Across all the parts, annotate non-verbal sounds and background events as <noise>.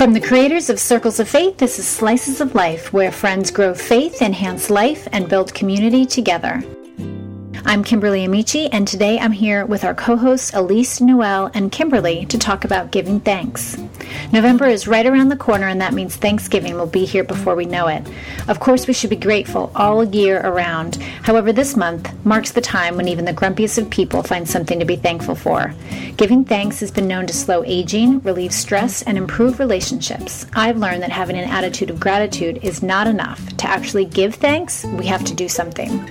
From the creators of Circles of Faith, this is Slices of Life, where friends grow faith, enhance life, and build community together. I'm Kimberly Amici, and today I'm here with our co hosts Elise, Noel, and Kimberly to talk about giving thanks. November is right around the corner, and that means Thanksgiving will be here before we know it. Of course, we should be grateful all year around. However, this month marks the time when even the grumpiest of people find something to be thankful for. Giving thanks has been known to slow aging, relieve stress, and improve relationships. I've learned that having an attitude of gratitude is not enough. To actually give thanks, we have to do something.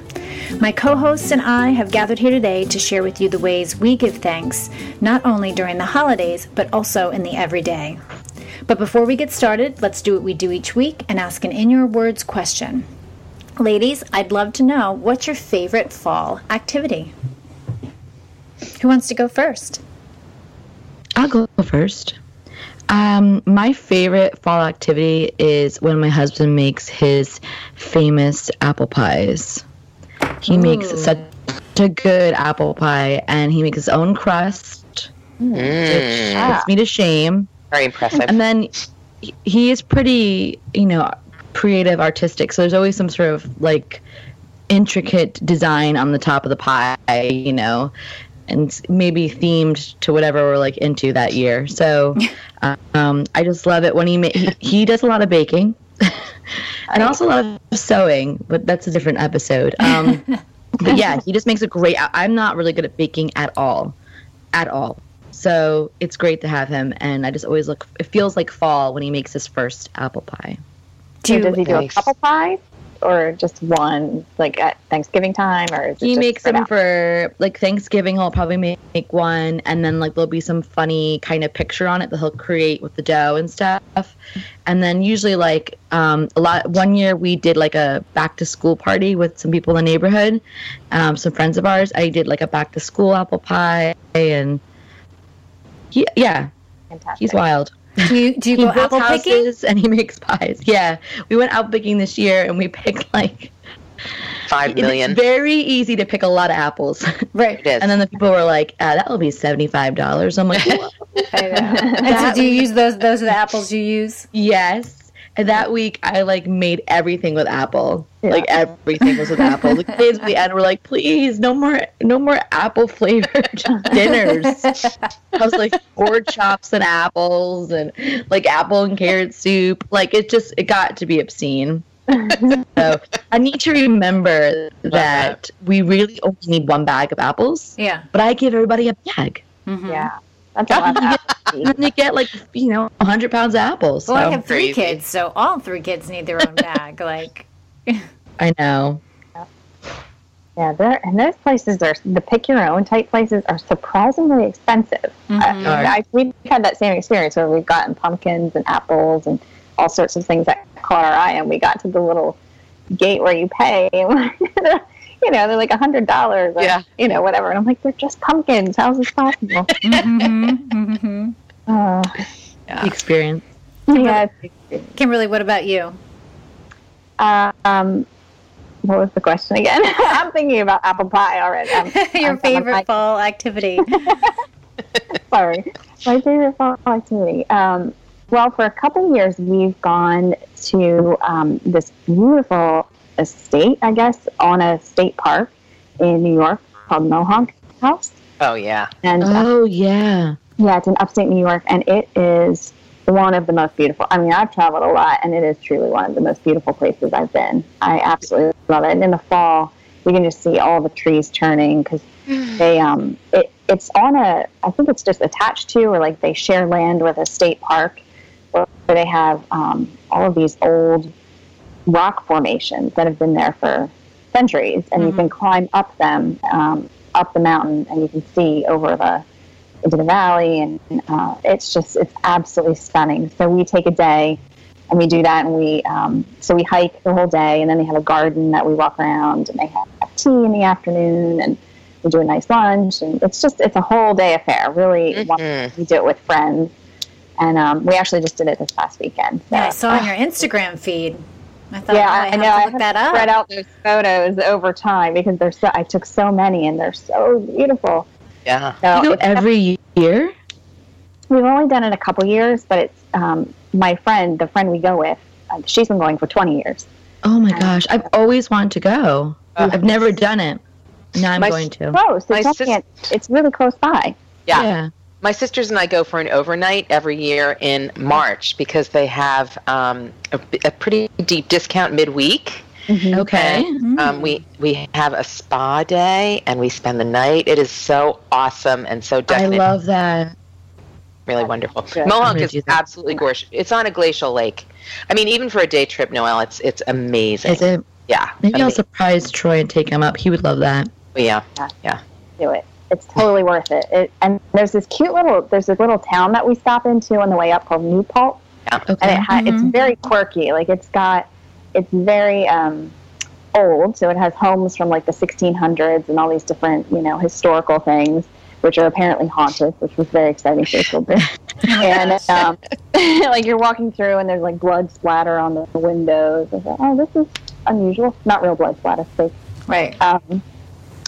My co hosts and I have gathered here today to share with you the ways we give thanks, not only during the holidays, but also in the everyday. But before we get started, let's do what we do each week and ask an in your words question. Ladies, I'd love to know what's your favorite fall activity? Who wants to go first? I'll go first. Um, my favorite fall activity is when my husband makes his famous apple pies. He Ooh. makes such a good apple pie, and he makes his own crust, mm. which puts me to shame. Very impressive. And then he is pretty, you know, creative, artistic. So there's always some sort of like intricate design on the top of the pie, you know, and maybe themed to whatever we're like into that year. So <laughs> um, I just love it when he ma- he, he does a lot of baking. <laughs> and also love sewing, but that's a different episode. Um, <laughs> but yeah, he just makes a great. I'm not really good at baking at all, at all. So it's great to have him, and I just always look. It feels like fall when he makes his first apple pie. Do, does he do a couple pies? Or just one like at Thanksgiving time or he makes them for like Thanksgiving he'll probably make, make one and then like there'll be some funny kind of picture on it that he'll create with the dough and stuff. And then usually like um, a lot one year we did like a back to school party with some people in the neighborhood um, some friends of ours. I did like a back to school apple pie and he, yeah. Fantastic. he's wild do you, do you go apple picking? And he makes pies. Yeah, we went apple picking this year, and we picked like five million. It's very easy to pick a lot of apples. <laughs> Right. And then the people were like, ah, "That will be seventy five dollars." I'm like, <laughs> and so do you use those? Those are the apples you use? Yes. And that week, I like made everything with apple. Yeah. Like everything was with apple. The <laughs> kids at the end were like, "Please, no more, no more apple flavored <laughs> dinners." I was like, pork chops and apples, and like apple and carrot soup. Like it just, it got to be obscene. <laughs> so I need to remember that we really only need one bag of apples. Yeah. But I give everybody a bag. Mm-hmm. Yeah. That's a lot and then they get like you know 100 pounds of apples. Well, so. I have three Crazy. kids, so all three kids need their own bag. <laughs> like, I know. Yeah, there and those places are the pick your own type places are surprisingly expensive. Mm-hmm. I, I, we've had that same experience where we've gotten pumpkins and apples and all sorts of things that caught our eye, and we got to the little gate where you pay. <laughs> you know, they're like a hundred dollars, yeah, you know, whatever. And I'm like, they're just pumpkins. How's this possible? <laughs> mm-hmm, mm-hmm. Uh, yeah. Experience. Yeah. Kimberly, what about you? Uh, um, what was the question again? <laughs> I'm thinking about apple pie already. I'm, <laughs> Your I'm, favorite I'm, fall activity? Sorry, my favorite fall activity. Um, well, for a couple of years, we've gone to um, this beautiful estate, I guess, on a state park in New York called Mohonk House. Oh yeah. And uh, oh yeah. Yeah, it's in upstate New York, and it is one of the most beautiful. I mean, I've traveled a lot, and it is truly one of the most beautiful places I've been. I absolutely love it. And in the fall, you can just see all the trees turning because <sighs> they um it it's on a I think it's just attached to or like they share land with a state park where they have um, all of these old rock formations that have been there for centuries, and mm-hmm. you can climb up them, um, up the mountain, and you can see over the into the valley, and uh, it's just it's absolutely stunning. So we take a day and we do that, and we um, so we hike the whole day, and then they have a garden that we walk around, and they have tea in the afternoon, and we do a nice lunch, and it's just it's a whole day affair. Really, mm-hmm. we do it with friends, and um, we actually just did it this past weekend. So. Yeah, I saw on your <sighs> Instagram feed. I thought, yeah, I, I know. I have that up. spread out those photos over time because there's so, I took so many and they're so beautiful. Yeah. So you go every year. we've only done it a couple years, but it's um, my friend, the friend we go with. Uh, she's been going for 20 years. Oh my gosh, I've always wanted to go. Uh, I've never done it. Now I'm My- going to. Close. My It's, sis- it's really close by. Yeah. Yeah. My sisters and I go for an overnight every year in March because they have um, a, a pretty deep discount midweek. Okay. Um, we we have a spa day and we spend the night. It is so awesome and so I love that. really wonderful. good. Mohonk is absolutely gorgeous. It's on a glacial lake. I mean, even for a day trip, Noel, it's it's amazing. Is it? Yeah. Maybe I'll surprise Troy and take him up. He would love that. Yeah. Yeah. do it. It's totally worth it. it. And there's this cute little there's this little town that we stop into on the way up called New Paltz, Okay. and it ha- it's very quirky. Like it's got it's very um, old, so it has homes from like the 1600s and all these different you know historical things, which are apparently haunted, which was very exciting for children. <laughs> and um, <laughs> like you're walking through and there's like blood splatter on the windows. I thought, oh, this is unusual. Not real blood splatter, fake. Right. Um,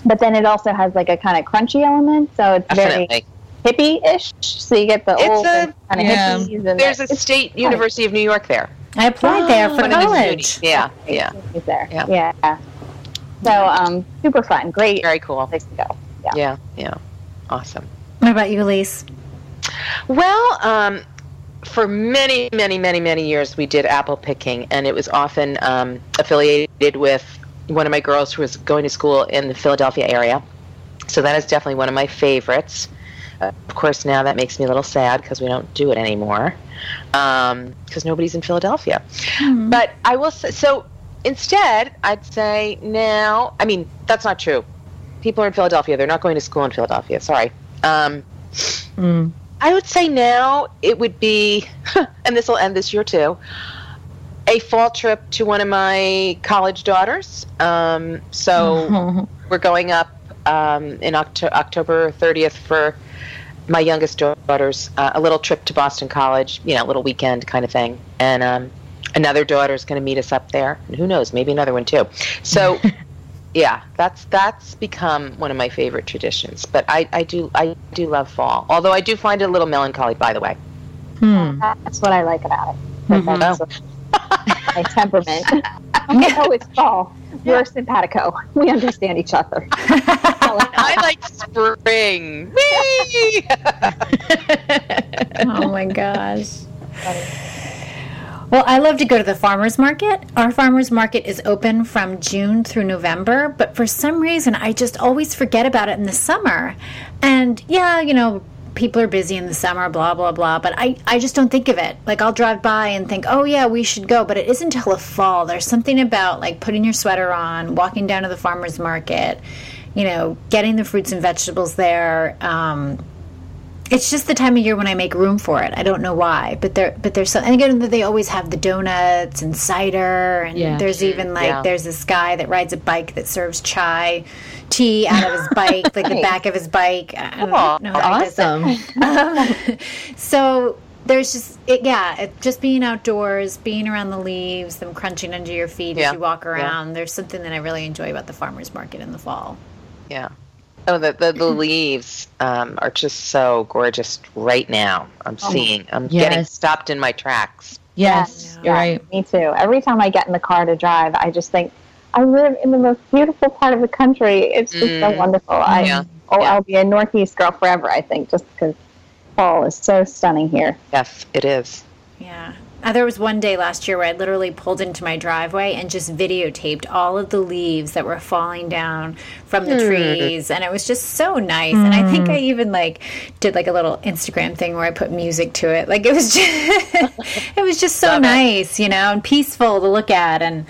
but then it also has like a kind of crunchy element, so it's Definitely. very hippie-ish. So you get the It's old a- kind of yeah. hippies, and There's a it's state University of New York there. I applied there for One of the college. studios. Yeah. Yeah. it's there. Yeah. Yeah. So um, super fun, great Very cool. place to go. Yeah. Yeah. Yeah. Awesome. What about you, Elise? Well, um, for many, many, many, many years, we did apple picking, and it was often um, affiliated with one of my girls who was going to school in the Philadelphia area. So that is definitely one of my favorites. Uh, of course, now that makes me a little sad because we don't do it anymore because nobody's in Philadelphia. But I will say, so instead, I'd say now, I mean, that's not true. People are in Philadelphia. They're not going to school in Philadelphia. Sorry. Um, Mm. I would say now it would be, <laughs> and this will end this year too, a fall trip to one of my college daughters. Um, so <laughs> we're going up um, in Octo- October 30th for my youngest daughter's uh, a little trip to Boston College, you know, a little weekend kind of thing. And um, another daughter's going to meet us up there. And who knows, maybe another one too. So. <laughs> Yeah, that's that's become one of my favorite traditions. But I, I do I do love fall. Although I do find it a little melancholy, by the way. Hmm. That's what I like about it. But Mhm. that's <laughs> my temperament. <laughs> oh, it's fall. We're simpatico. We understand each other. <laughs> I like spring. Whee! oh my gosh. Well, I love to go to the farmers market. Our farmers market is open from June through November, but for some reason I just always forget about it in the summer. And yeah, you know, people are busy in the summer, blah blah blah, but I I just don't think of it. Like I'll drive by and think, "Oh yeah, we should go," but it isn't until the fall. There's something about like putting your sweater on, walking down to the farmers market, you know, getting the fruits and vegetables there. Um, it's just the time of year when I make room for it. I don't know why, but there, but there's some. And again, they always have the donuts and cider, and Yeah. there's even like Yeah. there's this guy that rides a bike that serves chai tea out of his <laughs> bike, like the back of his bike. I don't Aw, know how he does. Awesome. <laughs> Um, so there's just it, yeah, it, just being outdoors, being around the leaves, them crunching under your feet Yeah, as you walk yeah. around. There's something that I really enjoy about the farmers market in the fall. Yeah. Oh, the the, the <clears throat> leaves um, are just so gorgeous right now. I'm seeing. I'm getting stopped in my tracks. Yes, you're right. Me too. Every time I get in the car to drive, I just think I live in the most beautiful part of the country. It's just so Mm. wonderful. I Yeah. oh, Yeah. I'll be a Northeast girl forever. I think just because fall is so stunning here. Yes, it is. Yeah. Uh, there was one day last year where I literally pulled into my driveway and just videotaped all of the leaves that were falling down from the trees, and it was just so nice. And I think I even like did like a little Instagram thing where I put music to it. Like it was <laughs> just, it was just so Love it. nice, you know, and peaceful to look at, and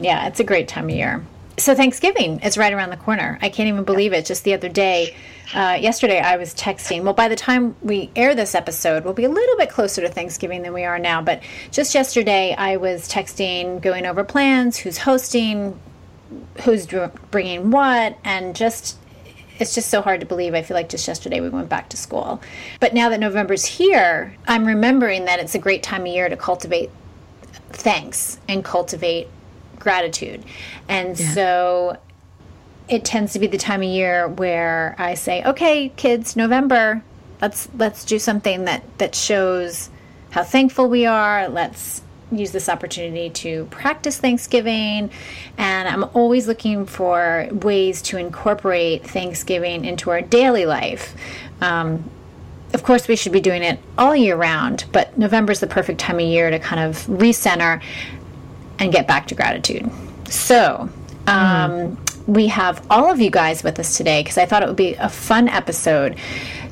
yeah, it's a great time of year. So Thanksgiving is right around the corner. I can't even believe it. Just the other day, uh, yesterday, I was texting. Well, by the time we air this episode, we'll be a little bit closer to Thanksgiving than we are now. But just yesterday, I was texting, going over plans, who's hosting, who's bringing what, and just it's just so hard to believe. I feel like just yesterday we went back to school. But now that November's here, I'm remembering that it's a great time of year to cultivate thanks and cultivate gratitude. And so it tends to be the time of year where I say, okay, kids, November, Let's let's do something that that shows how thankful we are. Let's use this opportunity to practice Thanksgiving. And I'm always looking for ways to incorporate Thanksgiving into our daily life. Um, of course, we should be doing it all year round, but November is the perfect time of year to kind of recenter and get back to gratitude. So, um, mm. we have all of you guys with us today because I thought it would be a fun episode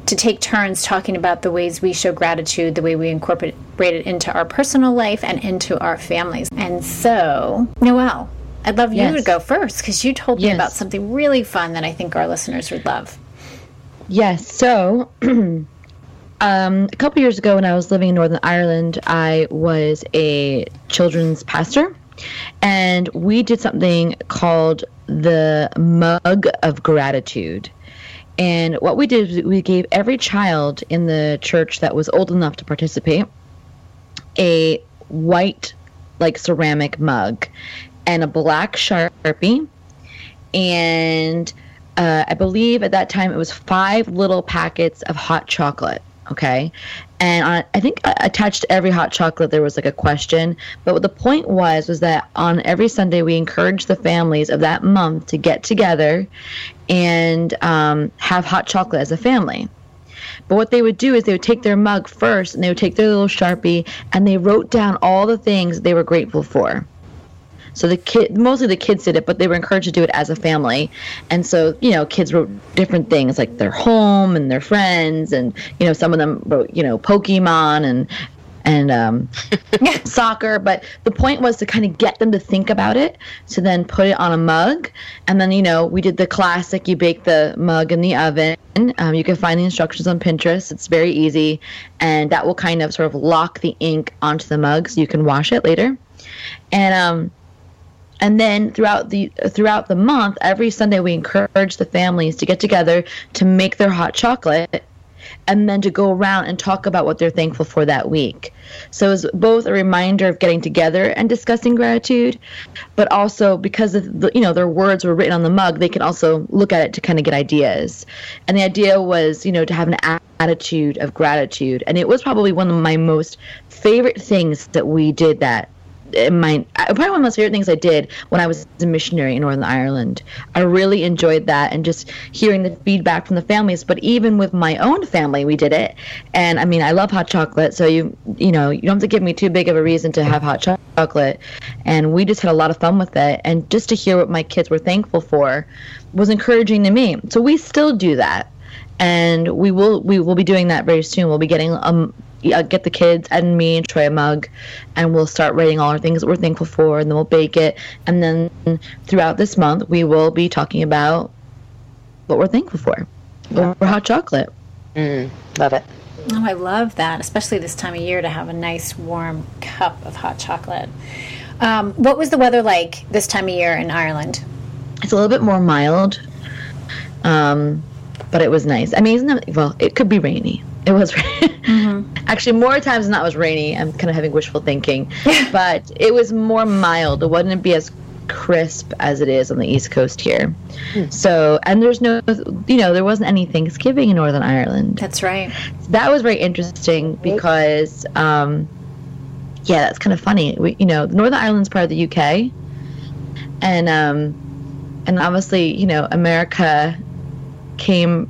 to take turns talking about the ways we show gratitude, the way we incorporate it into our personal life and into our families. And so, Noelle, I'd love yes. you to go first because you told yes. me about something really fun that I think our listeners would love. Yes. So, <clears throat> um, a couple years ago, when I was living in Northern Ireland, I was a children's pastor, and we did something called the Mug of Gratitude. And what we did was we gave every child in the church that was old enough to participate a white, like ceramic mug and a black sharpie. And uh, I believe at that time it was five little packets of hot chocolate. Okay. And on, I think attached to every hot chocolate there was like a question. But what the point was was that on every Sunday we encouraged the families of that month to get together and um, have hot chocolate as a family. But what they would do is they would take their mug first and they would take their little sharpie and they wrote down all the things they were grateful for. So the kid, mostly the kids did it, but they were encouraged to do it as a family. And so, you know, kids wrote different things like their home and their friends, and you know, some of them wrote, you know, Pokemon and and um, <laughs> soccer. But the point was to kind of get them to think about it, to then put it on a mug, and then you know we did the classic: you bake the mug in the oven. Um, you can find the instructions on Pinterest. It's very easy, and that will kind of sort of lock the ink onto the mug so you can wash it later. And um, and then throughout the throughout the month every sunday we encourage the families to get together to make their hot chocolate and then to go around and talk about what they're thankful for that week. So it was both a reminder of getting together and discussing gratitude, but also because of the, you know their words were written on the mug, they can also look at it to kind of get ideas. And the idea was, you know, to have an attitude of gratitude, and it was probably one of my most favorite things that we did that my probably one of the most favorite things I did when I was a missionary in Northern Ireland. I really enjoyed that and just hearing the feedback from the families. But even with my own family, we did it. And I mean, I love hot chocolate, so you you know you don't have to give me too big of a reason to have hot chocolate. And we just had a lot of fun with it. And just to hear what my kids were thankful for was encouraging to me. So we still do that and we will we will be doing that very soon. We'll be getting um uh, get the kids and me and Troy a mug, and we'll start writing all our things that we're thankful for, and then we'll bake it. And then throughout this month, we will be talking about what we're thankful for yeah. over hot chocolate. Mm, love it. Oh, I love that, especially this time of year to have a nice warm cup of hot chocolate. Um, what was the weather like this time of year in Ireland? It's a little bit more mild, um, but it was nice. I mean, it, well, it could be rainy. It was mm-hmm. <laughs> actually more times than that was rainy. I'm kind of having wishful thinking, <laughs> but it was more mild. It wouldn't be as crisp as it is on the East Coast here. Mm. So, and there's no, you know, there wasn't any Thanksgiving in Northern Ireland. That's right. That was very interesting because, um, yeah, that's kind of funny. We, you know, Northern Ireland's part of the UK, and um, and obviously, you know, America came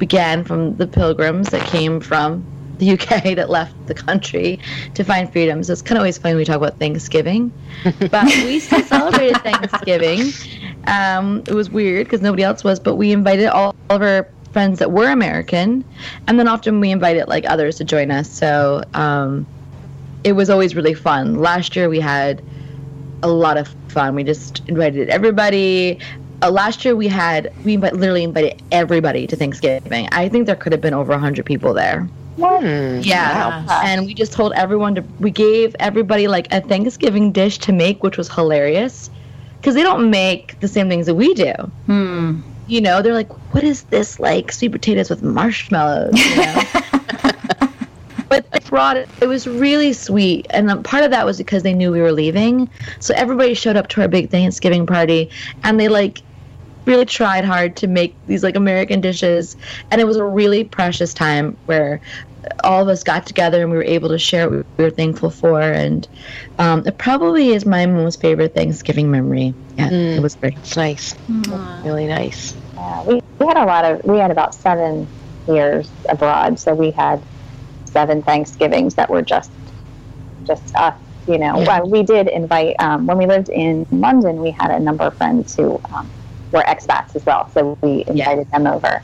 began from the pilgrims that came from the UK <laughs> that left the country to find freedom. So it's kind of always funny when we talk about Thanksgiving. <laughs> But we still celebrated Thanksgiving. Um, it was weird because nobody else was, but we invited all of our friends that were American, and then often we invited like others to join us. So um, it was always really fun. Last year we had a lot of fun. We just invited everybody uh, last year we had we literally invited everybody to Thanksgiving. I think there could have been over hundred people there. Hmm. Yeah, wow. and we just told everyone to. We gave everybody like a Thanksgiving dish to make, which was hilarious, because they don't make the same things that we do. Hmm. You know, they're like, "What is this like? Sweet potatoes with marshmallows?" You know? <laughs> but they brought it. It was really sweet, and part of that was because they knew we were leaving. So everybody showed up to our big Thanksgiving party, and they like really tried hard to make these like American dishes, and it was a really precious time where all of us got together and we were able to share what we were thankful for. And um, it probably is my most favorite Thanksgiving memory. Yeah, Mm. it was great. It's nice. Really nice. Yeah, we, we had a lot of, we had about seven years abroad. So we had seven Thanksgivings that were just, just us, you know. Yeah. Well, we did invite, um, when we lived in London, we had a number of friends who um, were expats as well. So we invited them over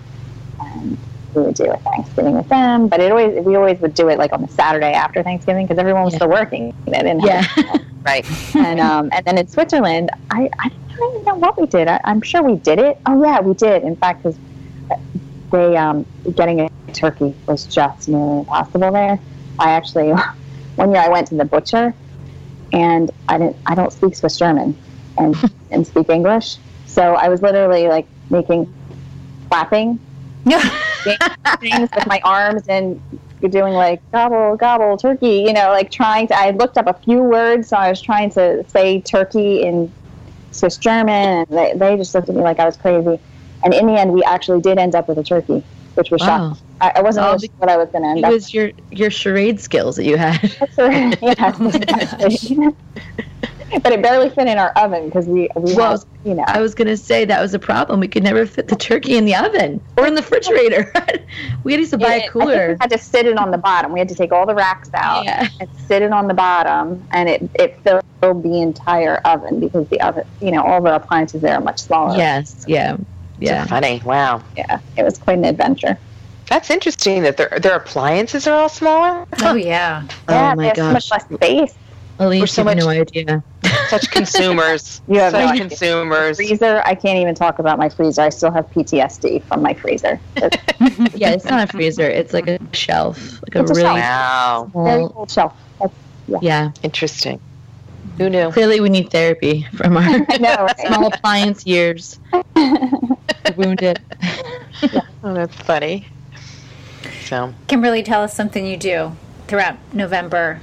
and we would do a Thanksgiving with them. But it always, we always would do it like on the Saturday after Thanksgiving because everyone was Yeah. still working. They didn't Yeah. <laughs> Right. and um, and then in Switzerland, I, I don't even know what we did. I, I'm sure we did it. Oh yeah, we did. In fact, because they um, getting a turkey was just nearly impossible there. I actually <laughs> one year I went to the butcher, and I didn't. I don't speak Swiss German, and and speak English. So I was literally like making clapping things with my arms and doing like gobble gobble turkey you know like trying to i looked up a few words so i was trying to say turkey in swiss german and they, they just looked at me like i was crazy and in the end we actually did end up with a turkey which was Wow. shocking i, I wasn't Oh, really sure what i was going to end up. It was your your charade skills that you had. with <laughs> yeah, exactly. <laughs> <laughs> but it barely fit in our oven because we we Well, had, you know I was gonna say that was a problem. We could never fit the turkey in the oven or in the refrigerator. <laughs> we used to buy Yeah, a I think cooler. we had to sit it on the bottom. We had to take all the racks out Yeah. and sit it on the bottom, and it, it filled the entire oven because the oven, you know, all the appliances there are much smaller. Yes. Yeah. Yeah. Funny. Wow. yeah, it was quite an adventure. That's interesting that their their appliances are all smaller. Oh yeah. yeah, oh my they have so much less space. Elise, so have much- no idea. Such <laughs> consumers. You have no Such idea. consumers. Freezer, I can't even talk about my freezer. I still have PTSD from my freezer. <laughs> Yeah, it's not a freezer. It's like a shelf, like a It's a really Wow. a very old shelf. That's, Yeah. Interesting. Who knew? Clearly, we need therapy from our <laughs> I know, right? small appliance years. Wounded. Oh, that's funny. So Kimberly, tell us something you do throughout November.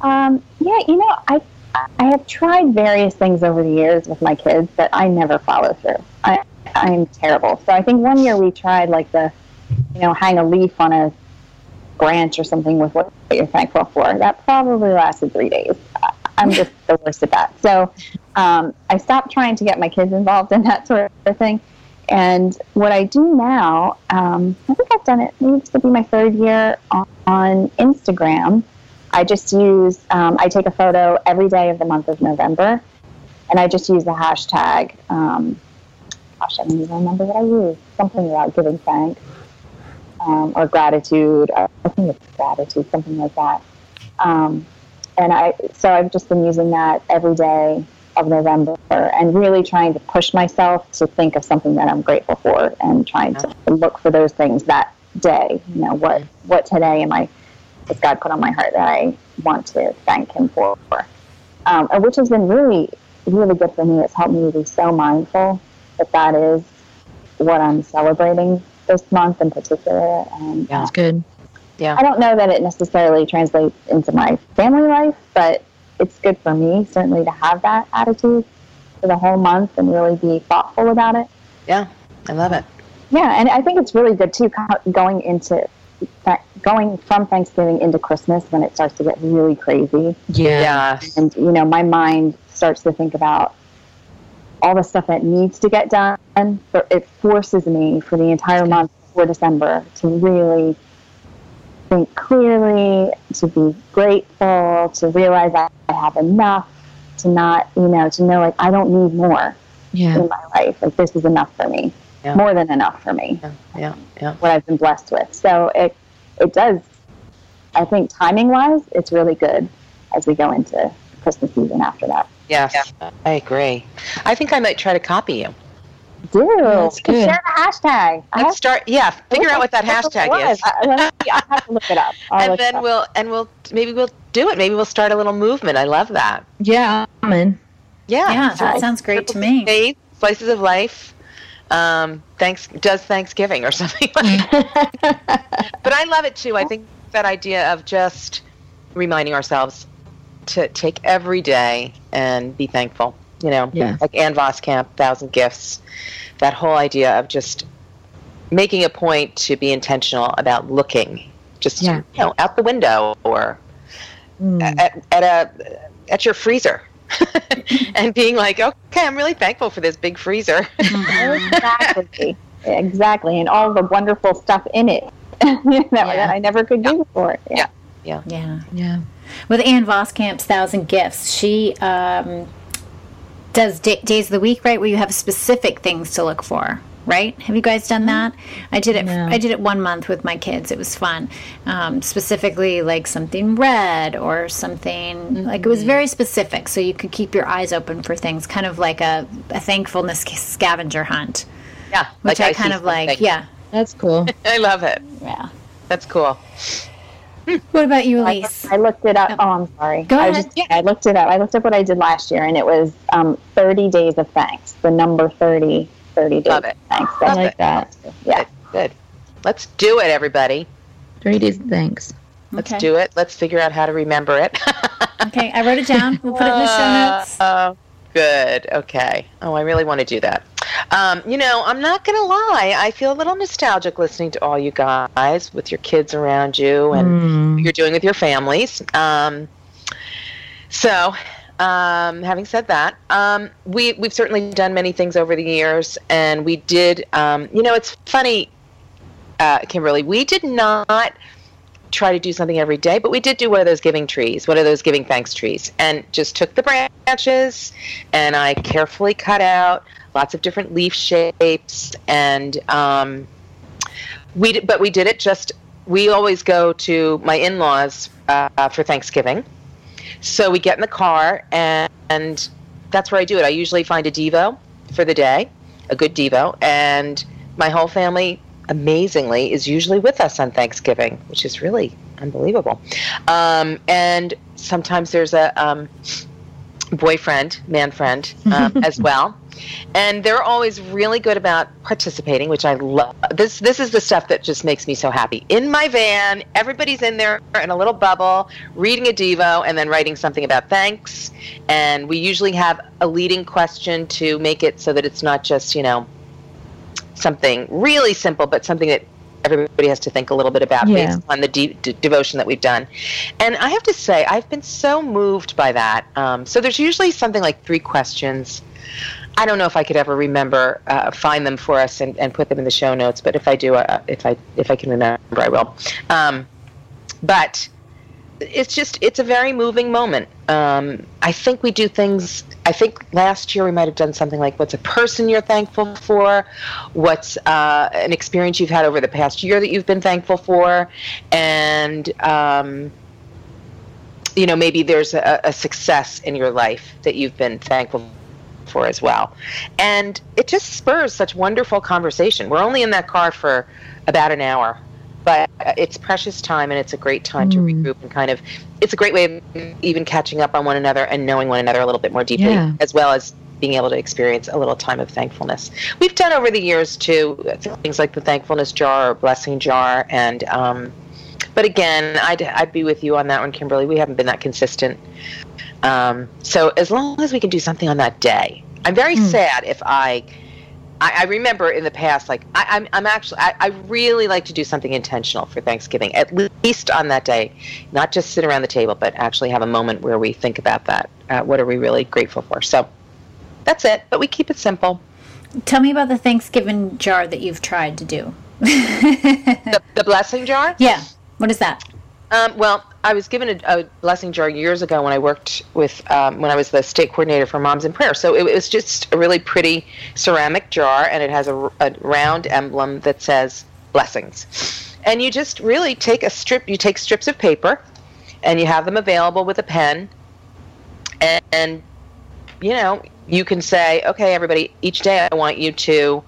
Um, yeah, you know, I I have tried various things over the years with my kids, but I never follow through. I I'm terrible. So I think one year we tried like the, you know, hang a leaf on a branch or something with what you're thankful for. That probably lasted three days. I'm just <laughs> the worst at that. So um, I stopped trying to get my kids involved in that sort of thing. And what I do now, um, I think I've done it. Maybe this will be my third year on, on Instagram. I just use, um, I take a photo every day of the month of November, and I just use the hashtag. Um, gosh, I don't even remember what I use. Something about giving thanks um, or gratitude. I think it's gratitude, something like that. Um, and I, so I've just been using that every day of November and really trying to push myself to think of something that I'm grateful for and trying to look for those things that day. You know, what what today am I? Has God put on my heart that I want to thank Him for? Um, and which has been really, really good for me. It's helped me to be so mindful that that is what I'm celebrating this month in particular. And Yeah. That's good. yeah. I don't know that it necessarily translates into my family life, but it's good for me certainly to have that attitude for the whole month and really be thoughtful about it. Yeah. I love it. Yeah, and I think it's really good too going into that going from Thanksgiving into Christmas when it starts to get really crazy Yeah. And you know my mind starts to think about all the stuff that needs to get done but it forces me for the entire month before december to really think clearly to be grateful to realize that i have enough to not you know to know like i don't need more Yeah. in my life like this is enough for me Yeah. more than enough for me Yeah. Yeah. Yeah. what I've been blessed with. So it it does. I think timing wise, it's really good as we go into Christmas season after that. Yes. I agree. I think I might try to copy you. Do that's And good. share the hashtag. I Let's have- start. Yeah. Figure out what that I don't know hashtag what it is. was. I, I have to look it up. I'll and then up. we'll and we'll maybe we'll do it. Maybe we'll start a little movement. I love that. Yeah. I'm in. Yeah. Yeah, that sounds great to me. Faith, slices of life. Um, thanks does Thanksgiving or <laughs> something like. but I love it too. I think that idea of just reminding ourselves to take every day and be thankful. You know, Yeah. like Ann Voskamp, Thousand Gifts. That whole idea of just making a point to be intentional about looking, just Yeah. you know, out the window or Mm. at, at a at your freezer, <laughs> and being like, okay, I'm really thankful for this big freezer. <laughs> exactly. exactly. And all the wonderful stuff in it <laughs> that, that I never could do before. Yeah. Yeah. Yeah. Yeah. With Ann Voskamp's Thousand Gifts, she um, does da- days of the week, right, where you have specific things to look for. Right? Have you guys done that? I did it. No. I did it one month with my kids. It was fun. Um, specifically, like something red or something like it was very specific, so you could keep your eyes open for things, kind of like a, a thankfulness scavenger hunt, Yeah, which like I, kind of like. Yeah, That's cool. <laughs> I love it. yeah. That's cool. What about you, Elise? I looked it up. Oh, I'm sorry. Go I ahead. just I looked it up. I looked up what I did last year, and it was um, 30 days of thanks. The number 30, 30 days Love it. of thanks. I like it. that. Yeah. Good. Let's do it, everybody. 30 days. Thanks. Let's Okay. do it. Let's figure out how to remember it. <laughs> Okay, I wrote it down. We'll put it in the show notes. Uh, good. Okay. Oh, I really want to do that. Um, you know, I'm not going to lie. I feel a little nostalgic listening to all you guys with your kids around you and Mm. what you're doing with your families. Um, so, um, having said that, um, we we've certainly done many things over the years, and we did. Um, you know, it's funny, uh, Kimberly. We did not try to do something every day, but we did do one of those giving trees, one of those giving thanks trees, and just took the branches and I carefully cut out lots of different leaf shapes, and um, we but we did it just. We always go to my in-laws uh, for Thanksgiving, so we get in the car and, and that's where I do it. I usually find a Devo for the day, a good Devo, and my whole family amazingly is usually with us on Thanksgiving, which is really unbelievable. Um, and sometimes there's a um, boyfriend, man friend, um, <laughs> as well. And they're always really good about participating, which I love. This this is the stuff that just makes me so happy. In my van, everybody's in there in a little bubble, reading a Devo and then writing something about thanks. And we usually have a leading question to make it so that it's not just you know something really simple, but something that everybody has to think a little bit about Yeah. based on the de- de- devotion that we've done. And I have to say, I've been so moved by that. Um, so there's usually something like three questions. I don't know if I could ever remember, uh, find them for us and, and put them in the show notes. But if I do, uh, if I if I can remember, I will. Um, but it's just it's a very moving moment. Um, I think we do things. I think last year we might have done something like what's a person you're thankful for, what's uh, an experience you've had over the past year that you've been thankful for, and um, you know maybe there's a, a success in your life that you've been thankful for as well. And it just spurs such wonderful conversation. We're only in that car for about an hour, but it's precious time and it's a great time to Mm. regroup and kind of it's a great way of even catching up on one another and knowing one another a little bit more deeply Yeah. as well as being able to experience a little time of thankfulness. We've done over the years too things like the thankfulness jar or blessing jar and um but again, I'd, I'd be with you on that one, Kimberly. We haven't been that consistent. Um, so as long as we can do something on that day, I'm very Mm. sad if I, I. I remember in the past, like I, I'm, I'm actually, I, I really like to do something intentional for Thanksgiving, at least on that day, not just sit around the table, but actually have a moment where we think about that. Uh, what are we really grateful for? So that's it. But we keep it simple. Tell me about the Thanksgiving jar that you've tried to do. <laughs> The, the blessing jar. yeah. What is that? Um, well, I was given a, a blessing jar years ago when I worked with um, when I was the state coordinator for Moms in Prayer. So it, was just a really pretty ceramic jar, and it has a, a round emblem that says blessings. And you just really take a strip. You take strips of paper, and you have them available with a pen, and, and you know you can say, okay, everybody, each day I want you to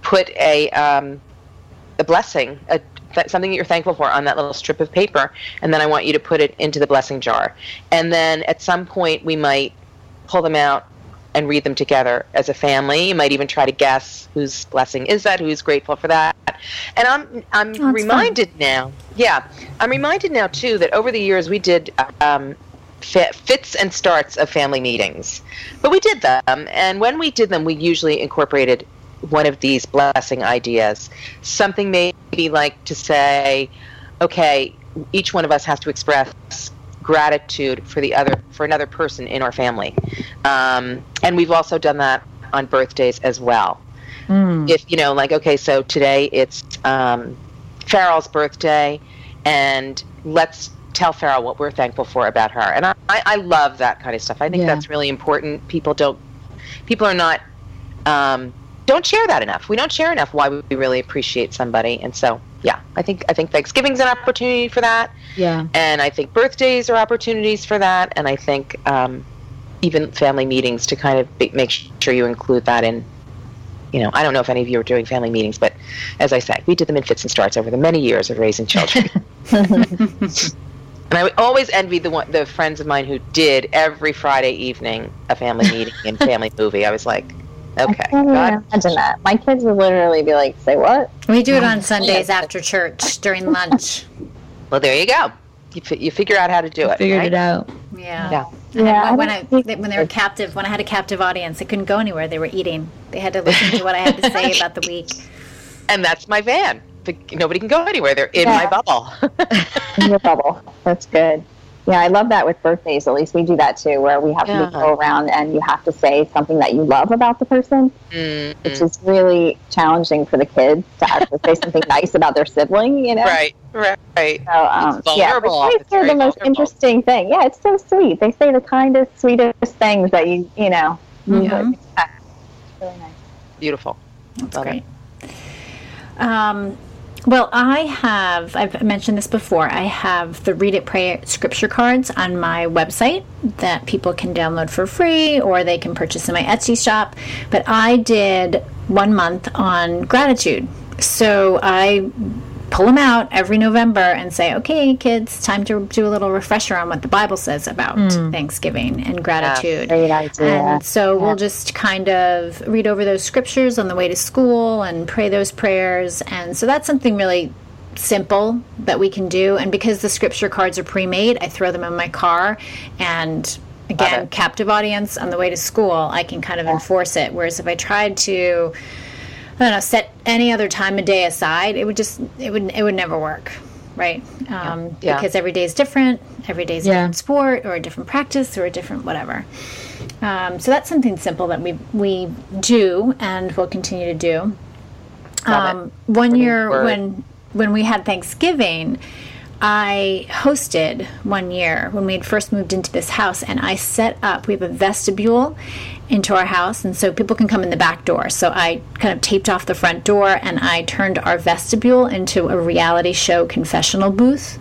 put a um, a blessing, a th- something that you're thankful for on that little strip of paper, and then I want you to put it into the blessing jar. And then at some point, we might pull them out and read them together as a family. You might even try to guess whose blessing is that, who's grateful for that. And I'm I'm fun. reminded now. Yeah, I'm reminded now too that over the years we did um, fits and starts of family meetings, but we did them, and when we did them, we usually incorporated one of these blessing ideas. Something maybe like to say, okay, each one of us has to express gratitude for the other for another person in our family, um, and we've also done that on birthdays as well. Mm. If you know, like, okay, so today it's um, Farrell's birthday, and let's tell Farrell what we're thankful for about her. And I, I love that kind of stuff. I think yeah. that's really important. People don't, people are not, um, don't share that enough. We don't share enough why we really appreciate somebody. And so, yeah, I think I think Thanksgiving's an opportunity for that. Yeah. And I think birthdays are opportunities for that. And I think um, even family meetings to kind of be, make sure you include that in you know, I don't know if any of you are doing family meetings, but as I say, we did them in fits and starts over the many years of raising children. <laughs> <laughs> And I always envied the one, the friends of mine who did every Friday evening a family meeting and family movie. I was like, okay. I can't imagine that. My kids would literally be like, "Say what?" We do it on Sundays after church during lunch. <laughs> well, there you go. You, f- you figure out how to do it. Figured right? it out. Yeah. Yeah. yeah when I when they were captive, when I had a captive audience, they couldn't go anywhere. They were eating. They had to listen to what I had to say about the week. <laughs> And that's my van nobody can go anywhere. They're in yeah. my bubble. in your bubble. <laughs> That's good. Yeah, I love that with birthdays. At least we do that too, where we have yeah. to go around and you have to say something that you love about the person, mm-hmm. which is really challenging for the kids to actually say something <laughs> nice about their sibling. You know, right, right, right. So, um, yeah, birthdays are the most interesting thing. Yeah, it's so sweet. They say the kindest, sweetest things that you you know. Mm-hmm. really nice. Beautiful. That's love great. Um, well, I have, I've mentioned this before, I have the Read It Pray It scripture cards on my website that people can download for free or they can purchase in my Etsy shop. But I did one month on gratitude. So I pull them out every November and say, okay, kids, time to do a little refresher on what the Bible says about mm. Thanksgiving and gratitude. Yeah, great idea. And so yeah. we'll just kind of read over those scriptures on the way to school and pray those prayers. And so that's something really simple that we can do. And because the scripture cards are pre made, I throw them in my car and again captive audience on the way to school i can kind of yeah. enforce it whereas if i tried to I don't know, set any other time of day aside, it would just it would it would never work, right? Um, yeah. Because every day is different. Every day is a different sport or a different practice or a different whatever. Um, so that's something simple that we we do and will continue to do. Um, one year word. when when we had Thanksgiving, I hosted one year when we had first moved into this house, and I set up. We have a vestibule into our house, and so people can come in the back door. So I kind of taped off the front door, and I turned our vestibule into a reality show confessional booth.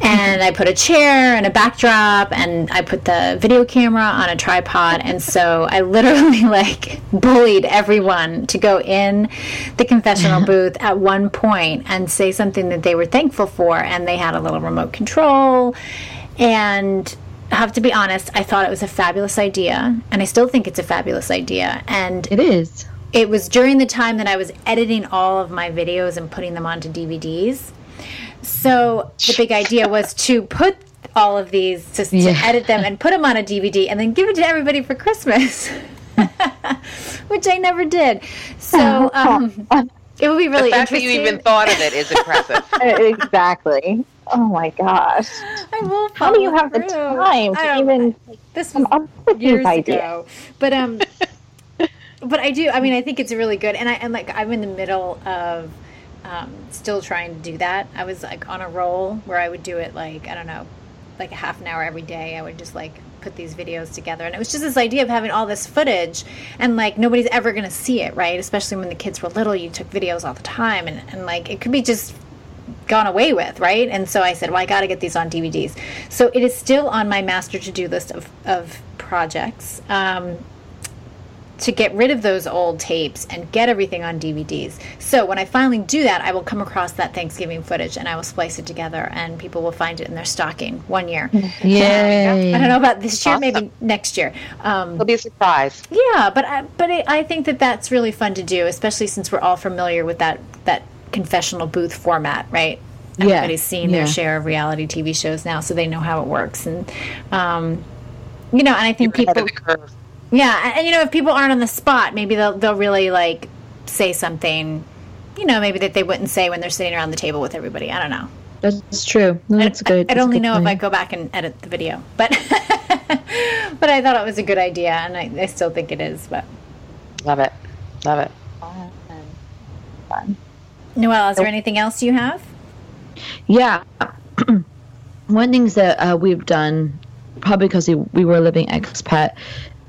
And I put a chair and a backdrop, and I put the video camera on a tripod. And so I <laughs> literally like bullied everyone to go in the confessional <laughs> booth at one point and say something that they were thankful for. And they had a little remote control. And I have to be honest, I thought it was a fabulous idea, and I still think it's a fabulous idea. And it is. It was during the time that I was editing all of my videos and putting them onto DVDs. So the big idea was to put all of these to, to yeah. edit them and put them on a DVD and then give it to everybody for Christmas, <laughs> which I never did. So um, <laughs> it would be really the fact interesting. that you even thought of it is impressive. <laughs> exactly. Oh my gosh! How do you have through. the time to even? This was come up with years ago, but um, <laughs> but I do. I mean, I think it's really good, and I and like I'm in the middle of um, still trying to do that. I was like on a roll where I would do it like I don't know, like a half an hour every day. I would just like put these videos together and it was just this idea of having all this footage and like nobody's ever going to see it right especially when the kids were little you took videos all the time and, and like it could be just gone away with, right? And so I said, well, I got to get these on DVDs. So it is still on my master to do list of, of projects um, to get rid of those old tapes and get everything on DVDs. So when I finally do that, I will come across that Thanksgiving footage and I will splice it together and people will find it in their stocking one year. Yay. I don't know about this year, awesome. maybe next year. Um, It'll be a surprise. Yeah, but I, but it, I think that that's really fun to do, especially since we're all familiar with that that confessional booth format, right? everybody's yeah. seen their yeah. share of reality TV shows now, so they know how it works. And um, you know, and I think people, yeah, and you know, if people aren't on the spot, maybe they'll they'll really like say something, you know, maybe that they wouldn't say when they're sitting around the table with everybody. I don't know. That's true. That's good. I'd That's only good know point. if I go back and edit the video, but <laughs> but I thought it was a good idea, and I, I still think it is. But love it, love it. Fun. Noelle, is there anything else you have? Yeah. <clears throat> One things that uh, we've done, probably because we, we were living expat,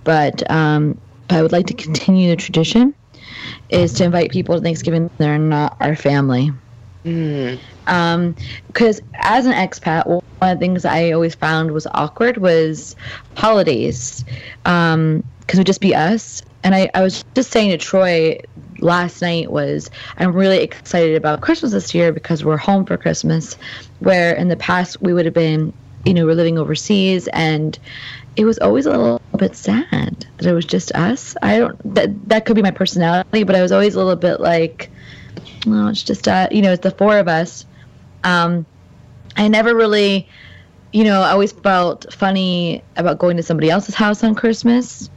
but um, I would like to continue the tradition, is to invite people to Thanksgiving that are not our family. Mm. Because as an expat, one of the things I always found was awkward was holidays, because it would just be us. And I, I was just saying to Troy last night was I'm really excited about Christmas this year because we're home for Christmas, where in the past we would have been, you know, we're living overseas and it was always a little bit sad that it was just us. I don't that that could be my personality, but I was always a little bit like, no, it's just uh, you know, it's the four of us. Um, I never really, you know, I always felt funny about going to somebody else's house on Christmas,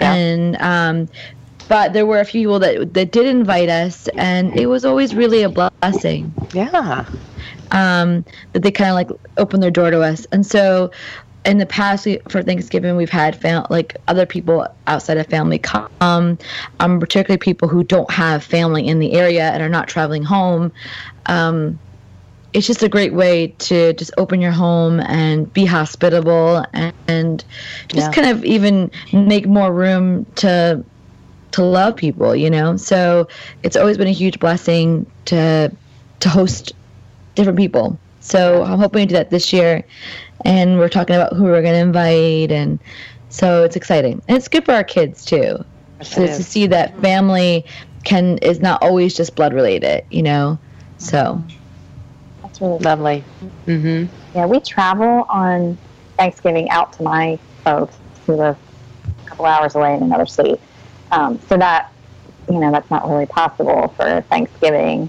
Yeah. and um, but there were a few people that that did invite us, and it was always really a blessing Yeah. um, that they kind of like open their door to us. And so in the past we, for Thanksgiving, we've had fam- like other people outside of family come, um, particularly people who don't have family in the area and are not traveling home. Um, it's just a great way to just open your home and be hospitable and, and just Yeah. kind of even make more room to to love people, you know. So it's always been a huge blessing to to host different people. So I'm hoping to do that this year. And we're talking about who we're going to invite. And so it's exciting. And it's good for our kids too. So to see that family can is not always just blood related, you know? So That's really Lovely. Mm-hmm. Yeah, we travel on Thanksgiving out to my folks who live a couple hours away in another state. Um, so that, you know, that's not really possible for Thanksgiving.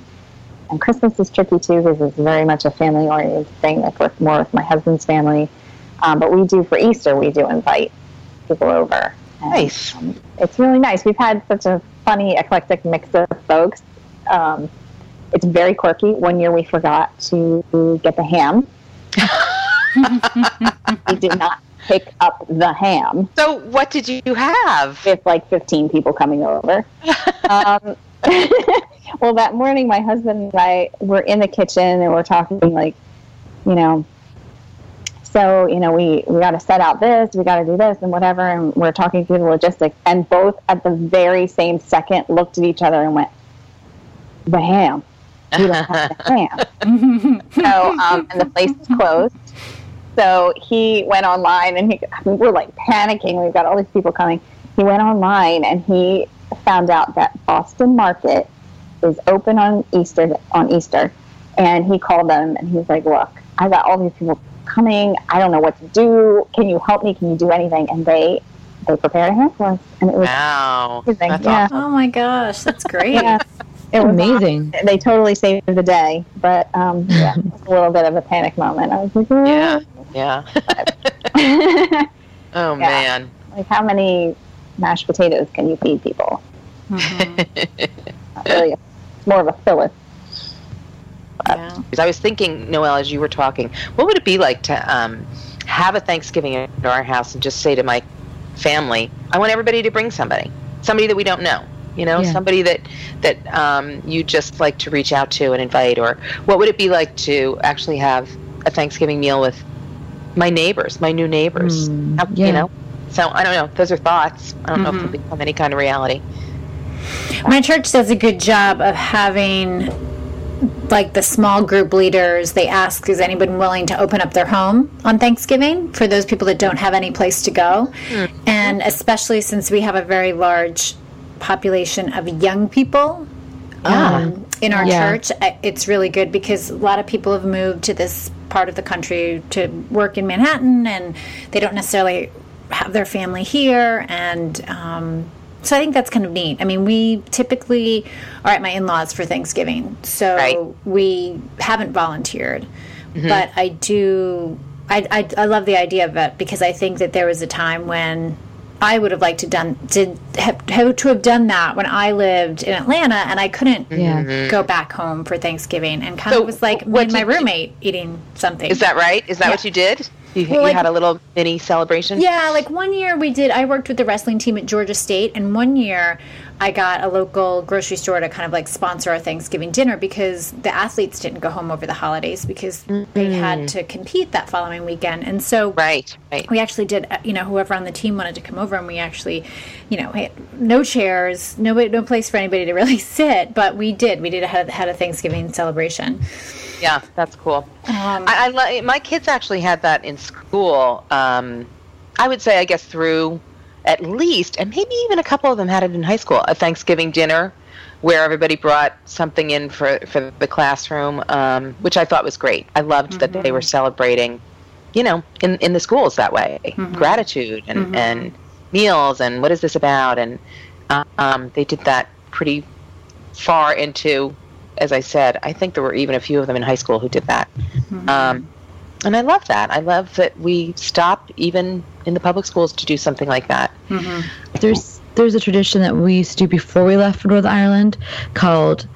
And Christmas is tricky too because it's very much a family oriented thing. I work more with my husband's family. Um, but we do for Easter, we do invite people over. And, Nice. um, it's really nice. We've had such a funny, eclectic mix of folks. Um, it's very quirky. One year we forgot to get the ham. <laughs> we did not pick up the ham So, what did you have? with like 15 people coming over. <laughs> um, <laughs> well, that morning, my husband and I were in the kitchen and we're talking like, you know, so you know we we got to set out this, we got to do this and whatever, and we're talking through the logistics, and both at the very same second looked at each other and went, "The ham." We don't have the <laughs> ham. so um, and the place is closed. So he went online and he I mean, we're like panicking. We've got all these people coming. He went online and he found out that Boston Market is open on Easter on Easter, and he called them and he was like, "Look, I got all these people coming. I don't know what to do. Can you help me? Can you do anything?" And they they prepared a ham for us, and it was Wow. amazing. That's yeah. awesome. Oh my gosh, that's <laughs> great. Yeah. It was amazing. they totally saved the day, but um, yeah, a little bit of a panic moment. I was like, "Oh." Yeah. Yeah. <laughs> oh, man. like how many mashed potatoes can you feed people? Mhm. Really. It's more of a filler. Yeah. Because I was thinking, Noelle, as you were talking, what would it be like to um, have a Thanksgiving at our house and just say to my family, I want everybody to bring somebody, somebody that we don't know, you know, Yeah. somebody that that um, you just like to reach out to and invite, or what would it be like to actually have a Thanksgiving meal with my neighbors, my new neighbors, Mm, How- yeah. you know? So I don't know. Those are thoughts. I don't know if Mhm. they'll become any kind of reality. My church does a good job of having like the small group leaders. They ask, is anyone willing to open up their home on Thanksgiving for those people that don't have any place to go? And especially since we have a very large population of young people um, in our Yeah. church, it's really good because a lot of people have moved to this part of the country to work in Manhattan and they don't necessarily have their family here. And um, so I think that's kind of neat. I mean, we typically are at my in-laws for Thanksgiving, so Right. we haven't volunteered, Mm-hmm. but I do. I, I I love the idea of it because I think that there was a time when I would have liked to done did have, have to have done that when I lived in Atlanta and I couldn't Yeah. Mm-hmm. go back home for Thanksgiving and kind So of was like me what and my did you- roommate eating something. Is that right? Is that Yeah. what you did? You, Well, you like- had a little mini celebration? Yeah, like one year we did. I worked with the wrestling team at Georgia State, and one year I got a local grocery store to kind of like sponsor our Thanksgiving dinner because the athletes didn't go home over the holidays because they had to compete that following weekend, and so Right, right. we actually did. uh, You know, whoever on the team wanted to come over, and we actually, you know, had no chairs, no no place for anybody to really <laughs> sit, but we did. We did had, had a Thanksgiving celebration. Yeah, that's cool. Um, I, I li- my kids actually had that in school. Um, I would say, I guess, through at least, and maybe even a couple of them had it in high school, a Thanksgiving dinner where everybody brought something in for, for the classroom, um, which I thought was great. I loved that they were celebrating, you know, in, in the schools that way gratitude and, and meals and what is this about. And um, they did that pretty far into, as I said, I think there were even a few of them in high school who did that. Um, and I love that. I love that we stop even in the public schools to do something like that. There's there's a tradition that we used to do before we left for Northern Ireland called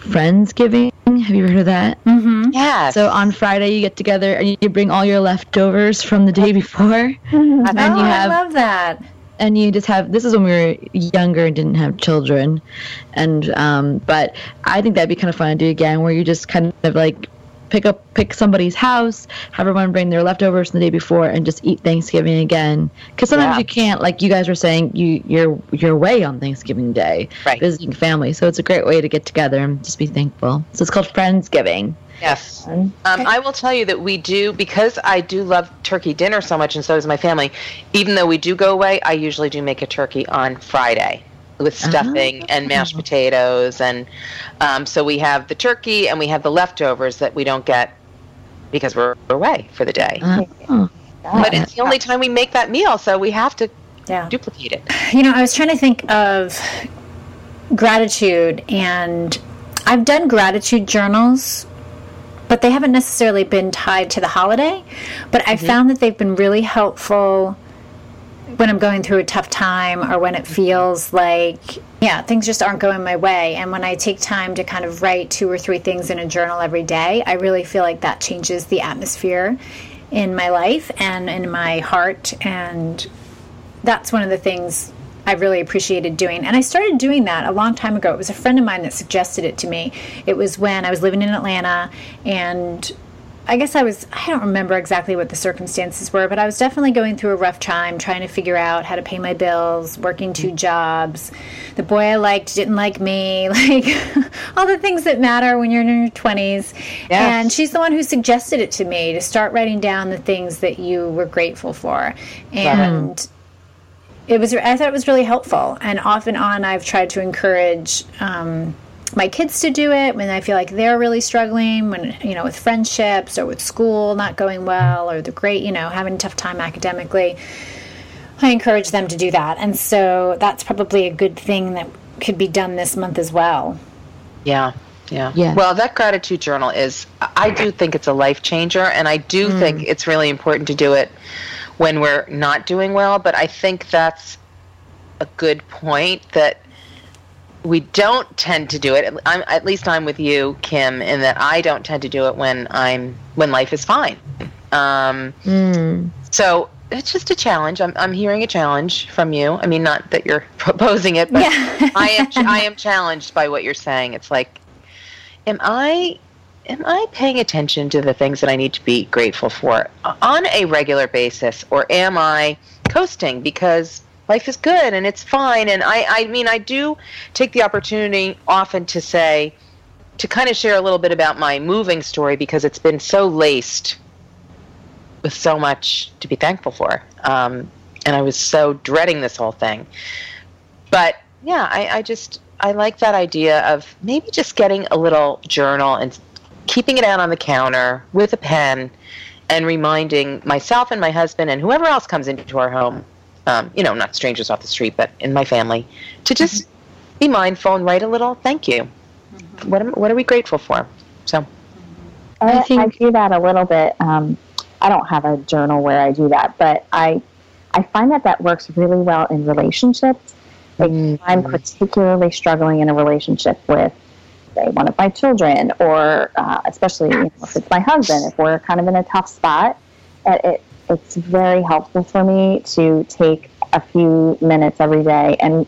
Friendsgiving. Have you ever heard of that? Mm-hmm. Yes. So on Friday you get together and you bring all your leftovers from the day before, <laughs> and oh, you I love that. And you just have this is when we were younger and didn't have children. And um but i think that'd be kind of fun to do again where you just kind of like pick up pick somebody's house have everyone bring their leftovers from the day before and just eat thanksgiving again. Because sometimes Yeah. you can't like you guys were saying you you're you're away on thanksgiving day Right. visiting family. So it's a great way to get together and just be thankful. So it's called friendsgiving. Yes. Um, I will tell you that we do, because I do love turkey dinner so much, and so does my family, even though we do go away, I usually do make a turkey on Friday with uh-huh. stuffing and mashed uh-huh. potatoes. And um, so we have the turkey and we have the leftovers that we don't get because we're away for the day. oh, but it's the only time we make that meal, so we have to Yeah. duplicate it. You know, I was trying to think of gratitude, and I've done gratitude journals, but they haven't necessarily been tied to the holiday. But I mm-hmm. found that they've been really helpful when I'm going through a tough time or when it feels like, yeah, things just aren't going my way. And when I take time to kind of write two or three things in a journal every day, I really feel like that changes the atmosphere in my life and in my heart. And that's one of the things I really appreciated doing. And I started doing that a long time ago. It was a friend of mine that suggested it to me. It was when I was living in Atlanta and I guess I was, I don't remember exactly what the circumstances were, but I was definitely going through a rough time trying to figure out how to pay my bills, working two jobs. The boy I liked didn't like me, <laughs> like all the things that matter when you're in your 20s. And she's the one who suggested it to me to start writing down the things that you were grateful for. And it was i thought it was really helpful and off and on i've tried to encourage um, my kids to do it when i feel like they're really struggling when you know with friendships or with school not going well or the great you know having a tough time academically i encourage them to do that and so that's probably a good thing that could be done this month as well Yeah. Yeah. Yeah. Well, that gratitude journal is, I do think it's a life changer, and I do mm. think it's really important to do it when we're not doing well. But I think that's a good point that we don't tend to do it. I'm, at least I'm with you, Kim, in that I don't tend to do it when I'm when life is fine. Um, So it's just a challenge. I'm, I'm hearing a challenge from you. I mean, not that you're <laughs> proposing it, but Yeah. I am <laughs> I am challenged by what you're saying. It's like, am I am I paying attention to the things that I need to be grateful for on a regular basis, or am I coasting because life is good and it's fine? And I I mean I do take the opportunity often to say to kind of share a little bit about my moving story because it's been so laced with so much to be thankful for. Um, and I was so dreading this whole thing. But yeah, I, I just I like that idea of maybe just getting a little journal and keeping it out on the counter with a pen and reminding myself and my husband and whoever else comes into our home um, you know, not strangers off the street, but in my family, to just mm-hmm. be mindful and write a little thank you. Mm-hmm. What am, what are we grateful for? So, I, I, think I do that a little bit. Um, I don't have a journal where I do that, but I I find that that works really well in relationships. Like mm-hmm. I'm particularly struggling in a relationship with, say, one of my children, or uh, especially you know, if it's my husband, if we're kind of in a tough spot, it, it, it's very helpful for me to take a few minutes every day and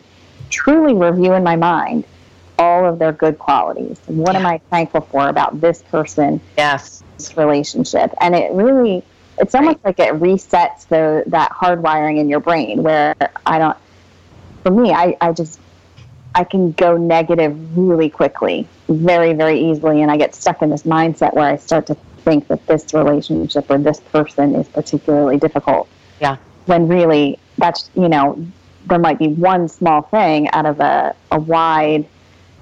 truly review in my mind all of their good qualities. What yeah. am I thankful for about this person? Yes. This relationship. And it really it's almost right. like it resets the that hardwiring in your brain where I don't for me, I, I just I can go negative really quickly, very, very easily, and I get stuck in this mindset where I start to think that this relationship or this person is particularly difficult. Yeah. When really that's you know, there might be one small thing out of a, a wide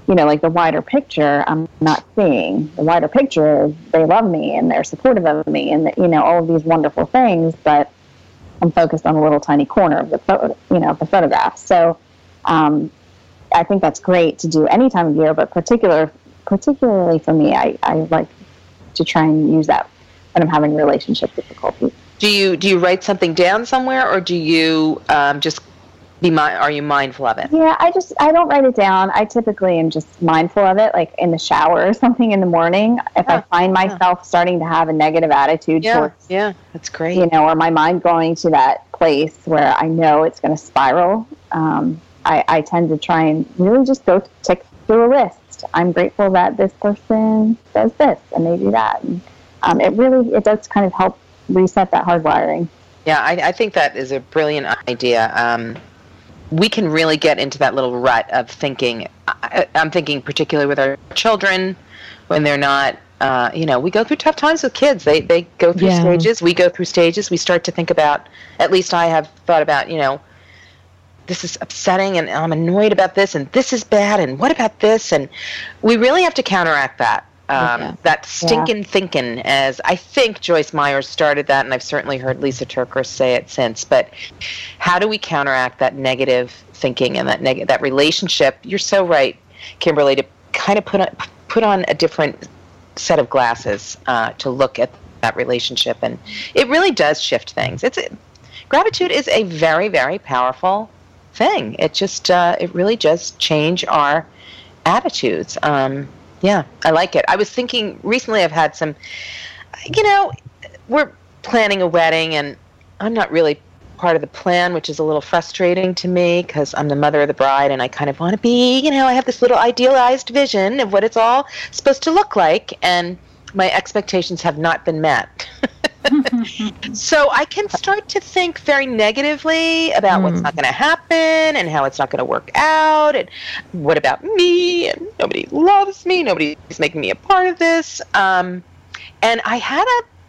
you know, like the wider picture, I'm not seeing. The wider picture is they love me and they're supportive of me and, you know, all of these wonderful things, but I'm focused on a little tiny corner of the photo, you know, the photograph. So um, I think that's great to do any time of year, but particular, particularly for me, I, I like to try and use that when I'm having relationship difficulties. Do you do you write something down somewhere, or do you um, just be mi- are you mindful of it? Yeah i just i don't write it down. I typically am just mindful of it like in the shower or <laughs> something in the morning. If yeah, i find myself yeah. starting to have a negative attitude yeah, towards yeah that's great. you know or my mind going to that place where i know it's going to spiral um, I, I tend to try and really just go tick through a list i'm grateful that this person does this and they do that and um, it really it does kind of help reset that hardwiring yeah, I, I, think that is a brilliant idea. Um, we can really get into that little rut of thinking. I, am thinking particularly with our children when they're not. Uh, you know, we go through tough times with kids. They they go through yeah. stages. We go through stages. We start to think about. At least I have thought about. You know, this is upsetting, and I'm annoyed about this, and this is bad, and what about this? And we really have to counteract that um, yeah. that stinking yeah. thinking as i think Joyce Meyers started that and i've certainly heard Lysa TerKeurst say it since but how do we counteract that negative thinking and that neg- that relationship you're so right kimberly to kind of put on put on a different set of glasses uh, to look at that relationship and it really does shift things it's gratitude is a very very powerful thing it just uh, it really does change our attitudes um, yeah, I like it. I was thinking recently I've had some, you know, we're planning a wedding and I'm not really part of the plan, which is a little frustrating to me because I'm the mother of the bride and I kind of want to be, you know, I have this little idealized vision of what it's all supposed to look like and my expectations have not been met. So I can start to think very negatively about mm. what's hmm. not going to happen and how it's not going to work out and what about me and nobody loves me, nobody's making me a part of this. Um, and I had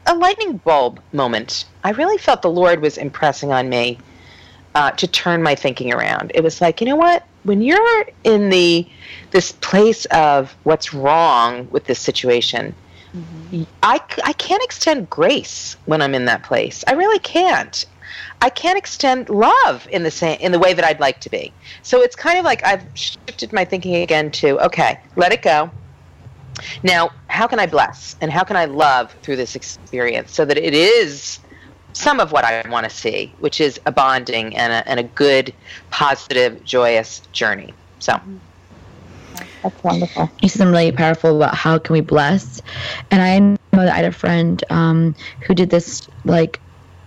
a, a lightning bulb moment. I really felt the Lord was impressing on me uh, to turn my thinking around. It was like, you know what? When you're in the this place of what's wrong with this situation, I, I can't extend grace when I'm in that place. I really can't. I can't extend love in the same in the way that I'd like to be. So it's kind of like I've shifted my thinking again to okay, let it go. Now, how can I bless and how can I love through this experience so that it is some of what I want to see, which is a bonding and a, and a good, positive, joyous journey. So. Mm-hmm. That's wonderful. You said something really powerful about how can we bless, and I know that I had a friend um, who did this like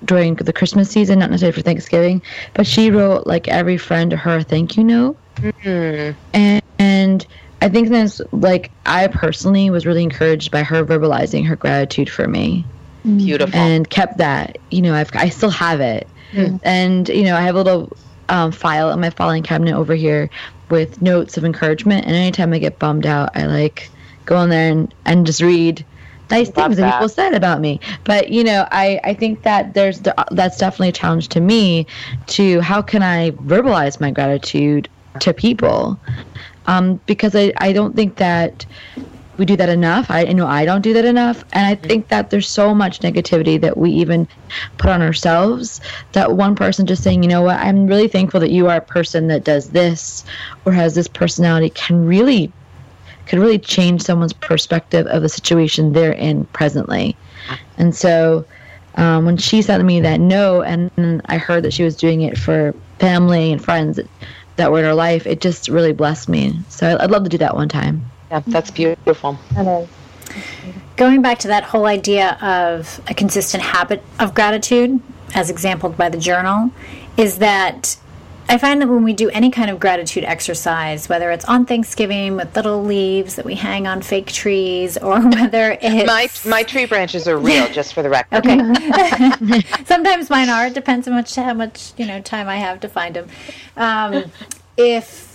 during the Christmas season, not necessarily for Thanksgiving, but she wrote like every friend her a thank you note, mm-hmm. and, and I think that's like I personally was really encouraged by her verbalizing her gratitude for me. Beautiful. And kept that. You know, I've I still have it, mm-hmm. and you know I have a little um, file in my filing cabinet over here with notes of encouragement. And anytime I get bummed out, I like go on there and, and just read nice things that. that people said about me. But you know, I I think that there's the, that's definitely a challenge to me to how can I verbalize my gratitude to people, um, because I I don't think that we do that enough. I, I know I don't do that enough. And I think that there's so much negativity that we even put on ourselves that one person just saying, you know what, I'm really thankful that you are a person that does this or has this personality can really could really change someone's perspective of the situation they're in presently. And so um, when she said to me that no, and I heard that she was doing it for family and friends that were in her life, it just really blessed me. So I'd love to do that one time. Yeah, that's beautiful. That is. Going back to that whole idea of a consistent habit of gratitude, as exampled by the journal, is that I find that when we do any kind of gratitude exercise, whether it's on Thanksgiving with little leaves that we hang on fake trees, or <laughs> whether it's My my tree branches are real, just for the record. Okay. <laughs> <laughs> Sometimes mine are. It depends on much how much you know time I have to find them. Um, if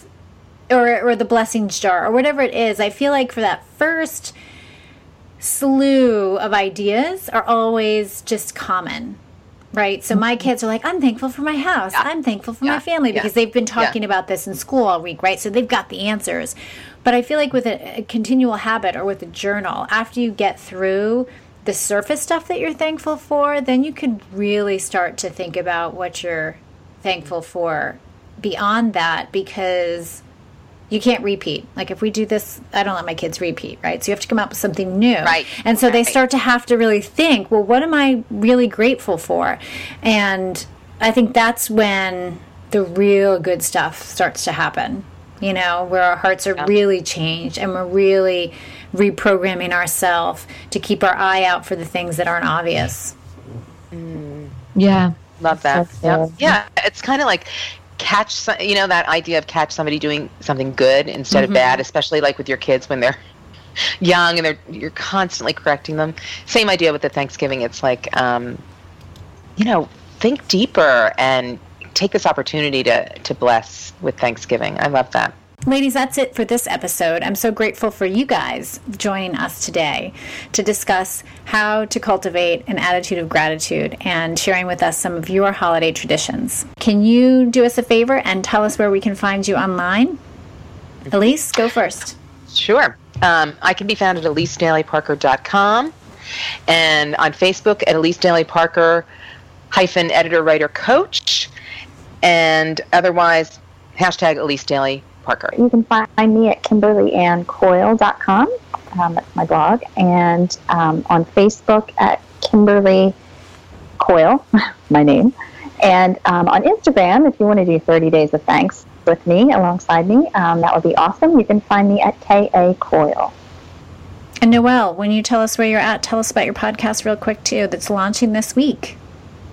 or or the blessings jar or whatever it is, I feel like for that first slew of ideas are always just common. Right. So my mm-hmm. kids are like, I'm thankful for my house. I'm thankful for Yeah. my family Yeah. because they've been Yeah. talking about this in school all week, right? So they've got the answers. But I feel like with a, a continual habit or with a journal, after you get through the surface stuff that you're thankful for, then you can really start to think about what you're thankful for beyond that because you can't repeat. Like if we do this, I don't let my kids repeat, right? So you have to come up with something new. Right. And so they start to have to really think, well, what am I really grateful for? And I think that's when the real good stuff starts to happen. You know, where our hearts are really changed and we're really reprogramming ourselves to keep our eye out for the things that aren't obvious. Mm. Yeah. Love that. That's Yeah, good. yeah. It's kind of like catch. Some, you know that idea of catch somebody doing something good instead Mm-hmm. of bad, especially like with your kids when they're <laughs> young and they're you're constantly correcting them. Same idea with the Thanksgiving. It's like, um, you know, think deeper and take this opportunity to to bless with Thanksgiving. I love that. Ladies, that's it for this episode. I'm so grateful for you guys joining us today to discuss how to cultivate an attitude of gratitude and sharing with us some of your holiday traditions. Can you do us a favor and tell us where we can find you online? Elise, go first. Sure. Um, I can be found at elisedailyparker.com and on Facebook at Elise Daily Parker hyphen editor writer coach and otherwise hashtag Elise Daily Parker. You can find me at kimberlyanncoyle.com. Um, that's my blog. And um, on Facebook at Kimberly Coyle, <laughs> my name. And um, on Instagram, if you want to do 30 Days of Thanks with me, alongside me, um, that would be awesome. You can find me at KA Coyle. And Noelle, when you tell us where you're at, tell us about your podcast real quick too that's launching this week.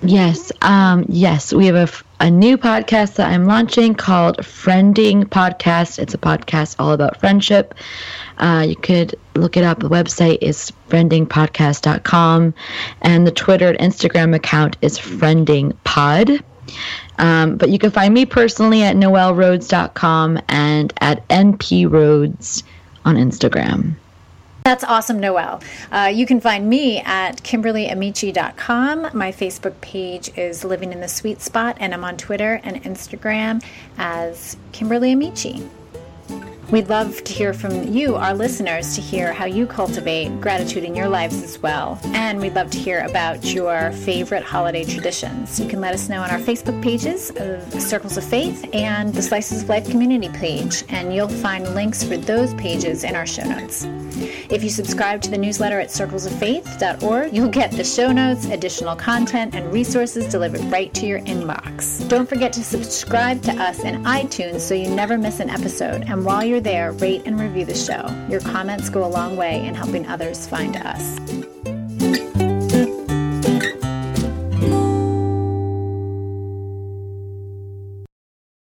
Yes, um, yes, we have a, f- a new podcast that I'm launching called Friending Podcast. It's a podcast all about friendship. Uh, you could look it up. The website is friendingpodcast.com, and the Twitter and Instagram account is friendingpod. Um, but you can find me personally at noelroads.com and at nproads on Instagram. That's awesome, Noelle. Uh, you can find me at KimberlyAmici.com. My Facebook page is Living in the Sweet Spot, and I'm on Twitter and Instagram as Kimberly Amici. We'd love to hear from you, our listeners, to hear how you cultivate gratitude in your lives as well. And we'd love to hear about your favorite holiday traditions. You can let us know on our Facebook pages of Circles of Faith and the Slices of Life community page, and you'll find links for those pages in our show notes. If you subscribe to the newsletter at circlesoffaith.org, you'll get the show notes, additional content, and resources delivered right to your inbox. Don't forget to subscribe to us in iTunes so you never miss an episode. And while you're there, rate and review the show. Your comments go a long way in helping others find us.